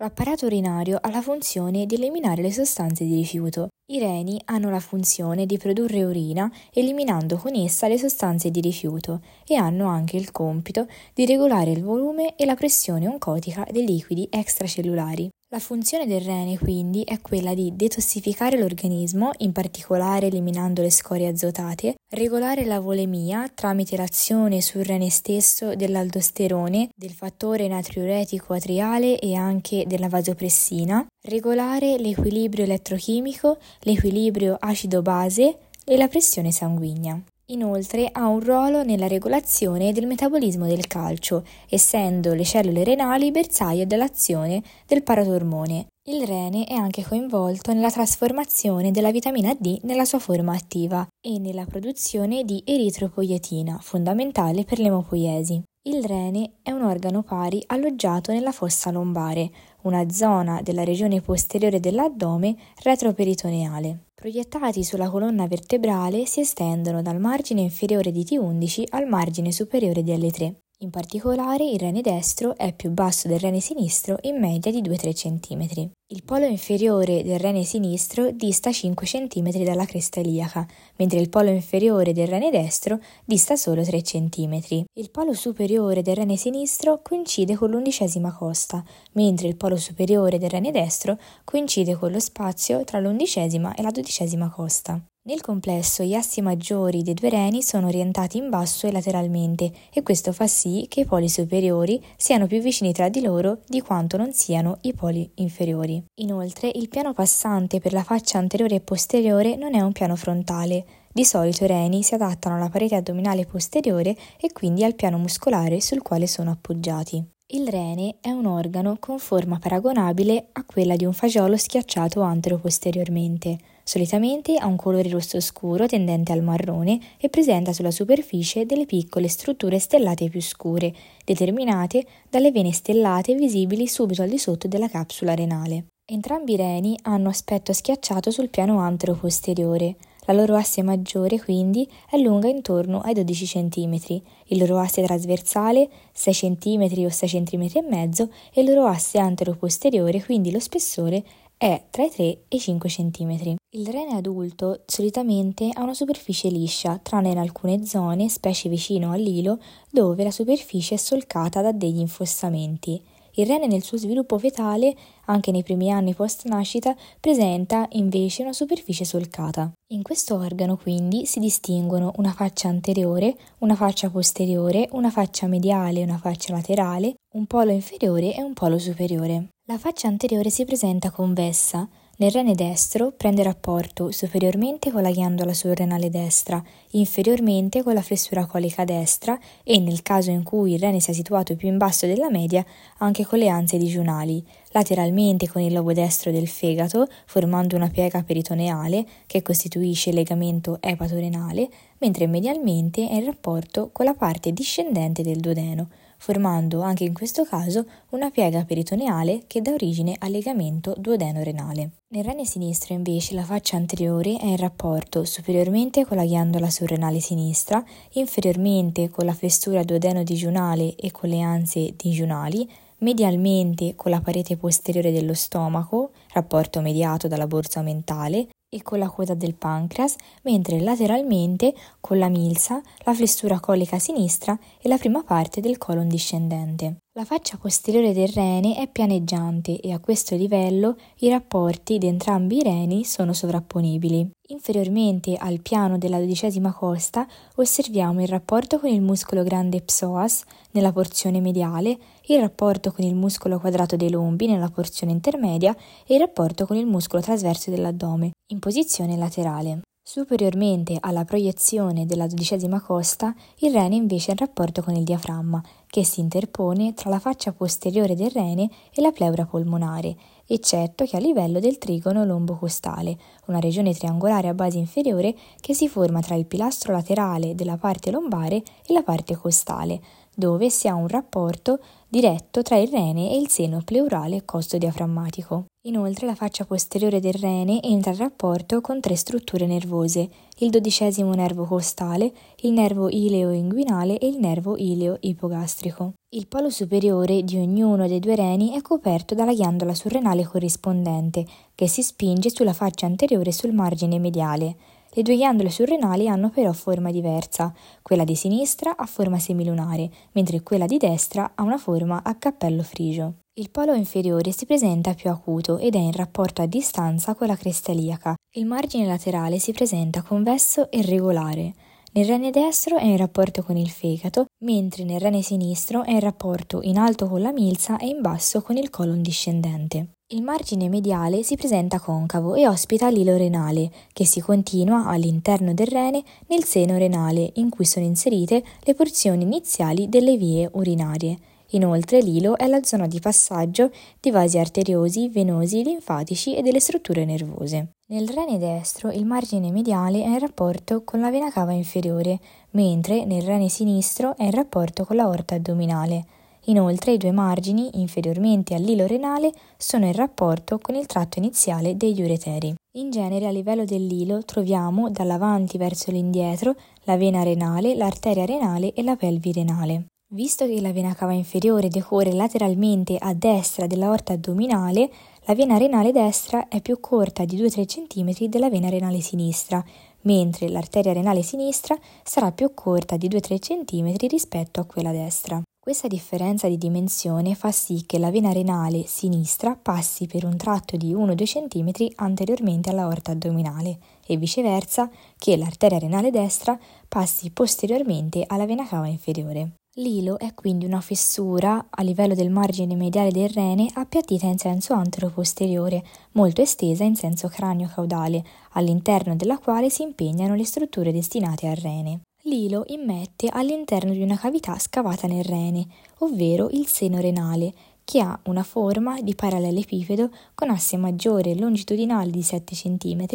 L'apparato urinario ha la funzione di eliminare le sostanze di rifiuto. I reni hanno la funzione di produrre urina eliminando con essa le sostanze di rifiuto e hanno anche il compito di regolare il volume e la pressione oncotica dei liquidi extracellulari. La funzione del rene quindi è quella di detossificare l'organismo, in particolare eliminando le scorie azotate, regolare la volemia tramite l'azione sul rene stesso dell'aldosterone, del fattore natriuretico atriale e anche della vasopressina, regolare l'equilibrio elettrochimico, l'equilibrio acido-base e la pressione sanguigna. Inoltre ha un ruolo nella regolazione del metabolismo del calcio, essendo le cellule renali bersaglio dell'azione del paratormone. Il rene è anche coinvolto nella trasformazione della vitamina D nella sua forma attiva e nella produzione di eritropoietina, fondamentale per l'emopoiesi. Il rene è un organo pari alloggiato nella fossa lombare, una zona della regione posteriore dell'addome retroperitoneale. Proiettati sulla colonna vertebrale si estendono dal margine inferiore di T11 al margine superiore di L3. In particolare il rene destro è più basso del rene sinistro in media di 2-3 cm. Il polo inferiore del rene sinistro dista 5 cm dalla cresta iliaca, mentre il polo inferiore del rene destro dista solo 3 cm. Il polo superiore del rene sinistro coincide con l'undicesima costa, mentre il polo superiore del rene destro coincide con lo spazio tra l'undicesima e la dodicesima costa. Nel complesso gli assi maggiori dei due reni sono orientati in basso e lateralmente e questo fa sì che i poli superiori siano più vicini tra di loro di quanto non siano i poli inferiori. Inoltre il piano passante per la faccia anteriore e posteriore non è un piano frontale. Di solito i reni si adattano alla parete addominale posteriore e quindi al piano muscolare sul quale sono appoggiati. Il rene è un organo con forma paragonabile a quella di un fagiolo schiacciato antero-posteriormente. Solitamente ha un colore rosso scuro tendente al marrone e presenta sulla superficie delle piccole strutture stellate più scure, determinate dalle vene stellate visibili subito al di sotto della capsula renale. Entrambi i reni hanno aspetto schiacciato sul piano antero-posteriore. La loro asse maggiore, quindi, è lunga intorno ai 12 cm, il loro asse trasversale 6 cm o 6 cm e mezzo e il loro asse antero-posteriore, quindi lo spessore è tra i 3 e i 5 cm. Il rene adulto solitamente ha una superficie liscia, tranne in alcune zone, specie vicino all'ilo, dove la superficie è solcata da degli infossamenti. Il rene nel suo sviluppo fetale, anche nei primi anni post nascita, presenta invece una superficie solcata. In questo organo quindi si distinguono una faccia anteriore, una faccia posteriore, una faccia mediale e una faccia laterale, un polo inferiore e un polo superiore. La faccia anteriore si presenta convessa, nel rene destro prende rapporto superiormente con la ghiandola surrenale destra, inferiormente con la flessura colica destra e, nel caso in cui il rene sia situato più in basso della media, anche con le anse digiunali, lateralmente con il lobo destro del fegato, formando una piega peritoneale che costituisce il legamento epatorenale, mentre medialmente è in rapporto con la parte discendente del duodeno, formando anche in questo caso una piega peritoneale che dà origine al legamento duodeno-renale. Nel rene sinistro invece la faccia anteriore è in rapporto superiormente con la ghiandola surrenale sinistra, inferiormente con la fessura duodeno-digiunale e con le anse digiunali, medialmente con la parete posteriore dello stomaco, rapporto mediato dalla borsa mentale, e con la coda del pancreas, mentre lateralmente con la milza, la flessura colica sinistra e la prima parte del colon discendente. La faccia posteriore del rene è pianeggiante e a questo livello i rapporti di entrambi i reni sono sovrapponibili. Inferiormente al piano della dodicesima costa osserviamo il rapporto con il muscolo grande psoas nella porzione mediale, il rapporto con il muscolo quadrato dei lombi nella porzione intermedia e il rapporto con il muscolo trasverso dell'addome in posizione laterale. Superiormente alla proiezione della dodicesima costa, il rene invece è in rapporto con il diaframma, che si interpone tra la faccia posteriore del rene e la pleura polmonare, eccetto che a livello del trigono lombocostale, una regione triangolare a base inferiore che si forma tra il pilastro laterale della parte lombare e la parte costale, dove si ha un rapporto diretto tra il rene e il seno pleurale costo-diaframmatico. Inoltre la faccia posteriore del rene entra in rapporto con tre strutture nervose, il dodicesimo nervo costale, il nervo ileo-inguinale e il nervo ileo-ipogastrico. Il polo superiore di ognuno dei due reni è coperto dalla ghiandola surrenale corrispondente, che si spinge sulla faccia anteriore sul margine mediale. Le due ghiandole surrenali hanno però forma diversa. Quella di sinistra ha forma semilunare, mentre quella di destra ha una forma a cappello frigio. Il polo inferiore si presenta più acuto ed è in rapporto a distanza con la cresta iliaca. Il margine laterale si presenta convesso e regolare. Nel rene destro è in rapporto con il fegato, mentre nel rene sinistro è in rapporto in alto con la milza e in basso con il colon discendente. Il margine mediale si presenta concavo e ospita l'ilo renale, che si continua all'interno del rene nel seno renale, in cui sono inserite le porzioni iniziali delle vie urinarie. Inoltre l'ilo è la zona di passaggio di vasi arteriosi, venosi, linfatici e delle strutture nervose. Nel rene destro il margine mediale è in rapporto con la vena cava inferiore, mentre nel rene sinistro è in rapporto con l'aorta addominale. Inoltre i due margini, inferiormente all'ilo renale, sono in rapporto con il tratto iniziale degli ureteri. In genere a livello dell'ilo troviamo dall'avanti verso l'indietro la vena renale, l'arteria renale e la pelvi renale. Visto che la vena cava inferiore decorre lateralmente a destra dell'aorta addominale, la vena renale destra è più corta di 2-3 cm della vena renale sinistra, mentre l'arteria renale sinistra sarà più corta di 2-3 cm rispetto a quella destra. Questa differenza di dimensione fa sì che la vena renale sinistra passi per un tratto di 1-2 cm anteriormente all'aorta addominale e viceversa che l'arteria renale destra passi posteriormente alla vena cava inferiore. L'ilo è quindi una fessura a livello del margine mediale del rene appiattita in senso antero-posteriore, molto estesa in senso cranio-caudale, all'interno della quale si impegnano le strutture destinate al rene. L'ilo immette all'interno di una cavità scavata nel rene, ovvero il seno renale, che ha una forma di parallelepipedo con asse maggiore longitudinale di 7 cm,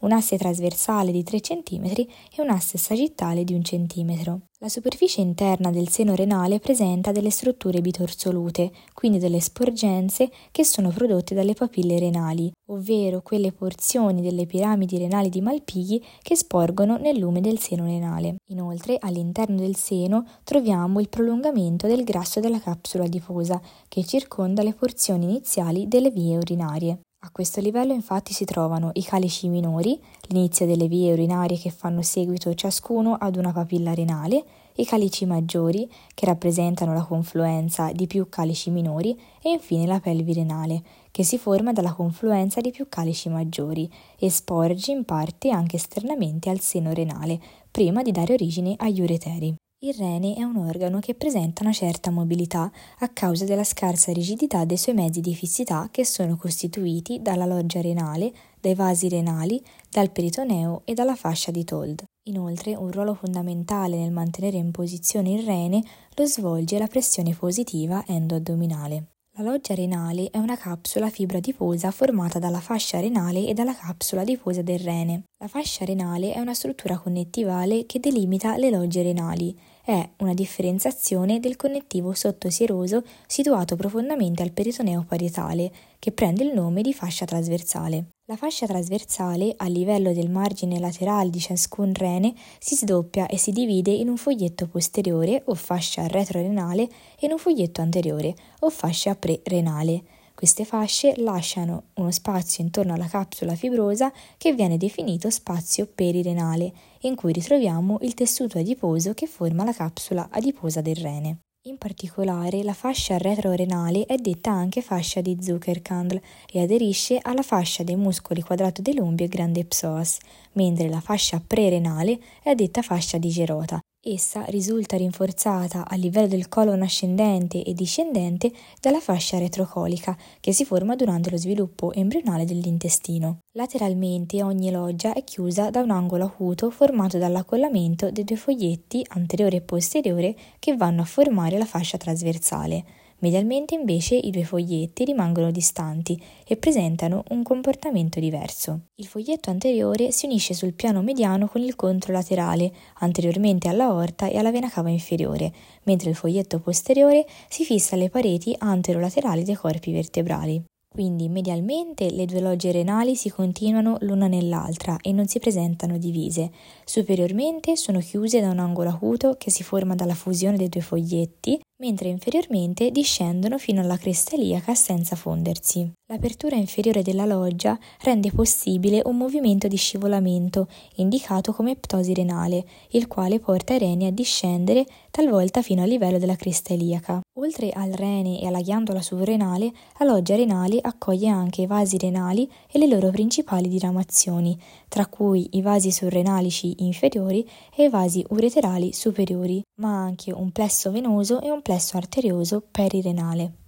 un asse trasversale di 3 cm e un asse sagittale di 1 cm. La superficie interna del seno renale presenta delle strutture bitorsolute, quindi delle sporgenze che sono prodotte dalle papille renali, ovvero quelle porzioni delle piramidi renali di Malpighi che sporgono nel lume del seno renale. Inoltre, all'interno del seno troviamo il prolungamento del grasso della capsula adiposa che circonda le porzioni iniziali delle vie urinarie. A questo livello infatti si trovano i calici minori, l'inizio delle vie urinarie che fanno seguito ciascuno ad una papilla renale, i calici maggiori che rappresentano la confluenza di più calici minori e infine la pelvi renale che si forma dalla confluenza di più calici maggiori e sporge in parte anche esternamente al seno renale prima di dare origine agli ureteri. Il rene è un organo che presenta una certa mobilità a causa della scarsa rigidità dei suoi mezzi di fissità che sono costituiti dalla loggia renale, dai vasi renali, dal peritoneo e dalla fascia di Told. Inoltre un ruolo fondamentale nel mantenere in posizione il rene lo svolge la pressione positiva endoaddominale. La loggia renale è una capsula fibra adiposa formata dalla fascia renale e dalla capsula adiposa del rene. La fascia renale è una struttura connettivale che delimita le logge renali. È una differenziazione del connettivo sottosieroso situato profondamente al peritoneo parietale, che prende il nome di fascia trasversale. La fascia trasversale, a livello del margine laterale di ciascun rene, si sdoppia e si divide in un foglietto posteriore o fascia retrorenale e in un foglietto anteriore o fascia pre-renale. Queste fasce lasciano uno spazio intorno alla capsula fibrosa che viene definito spazio perirenale, in cui ritroviamo il tessuto adiposo che forma la capsula adiposa del rene. In particolare, la fascia retrorenale è detta anche fascia di Zuckerkandl e aderisce alla fascia dei muscoli quadrato dei e grande psoas, mentre la fascia prerenale è detta fascia di Gerota Essa risulta rinforzata a livello del colon ascendente e discendente dalla fascia retrocolica che si forma durante lo sviluppo embrionale dell'intestino. Lateralmente ogni loggia è chiusa da un angolo acuto formato dall'accollamento dei due foglietti anteriore e posteriore che vanno a formare la fascia trasversale Medialmente invece i due foglietti rimangono distanti e presentano un comportamento diverso. Il foglietto anteriore si unisce sul piano mediano con il controlaterale, anteriormente alla aorta e alla vena cava inferiore, mentre il foglietto posteriore si fissa alle pareti anterolaterali dei corpi vertebrali. Quindi medialmente le due logge renali si continuano l'una nell'altra e non si presentano divise. Superiormente sono chiuse da un angolo acuto che si forma dalla fusione dei due foglietti mentre inferiormente discendono fino alla cresta iliaca senza fondersi. L'apertura inferiore della loggia rende possibile un movimento di scivolamento, indicato come ptosi renale, il quale porta i reni a discendere talvolta fino al livello della cresta iliaca. Oltre al rene e alla ghiandola sovrenale, la loggia renale accoglie anche i vasi renali e le loro principali diramazioni, tra cui i vasi surrenalici inferiori e i vasi ureterali superiori, ma anche un plesso venoso e un plesso arterioso perirenale.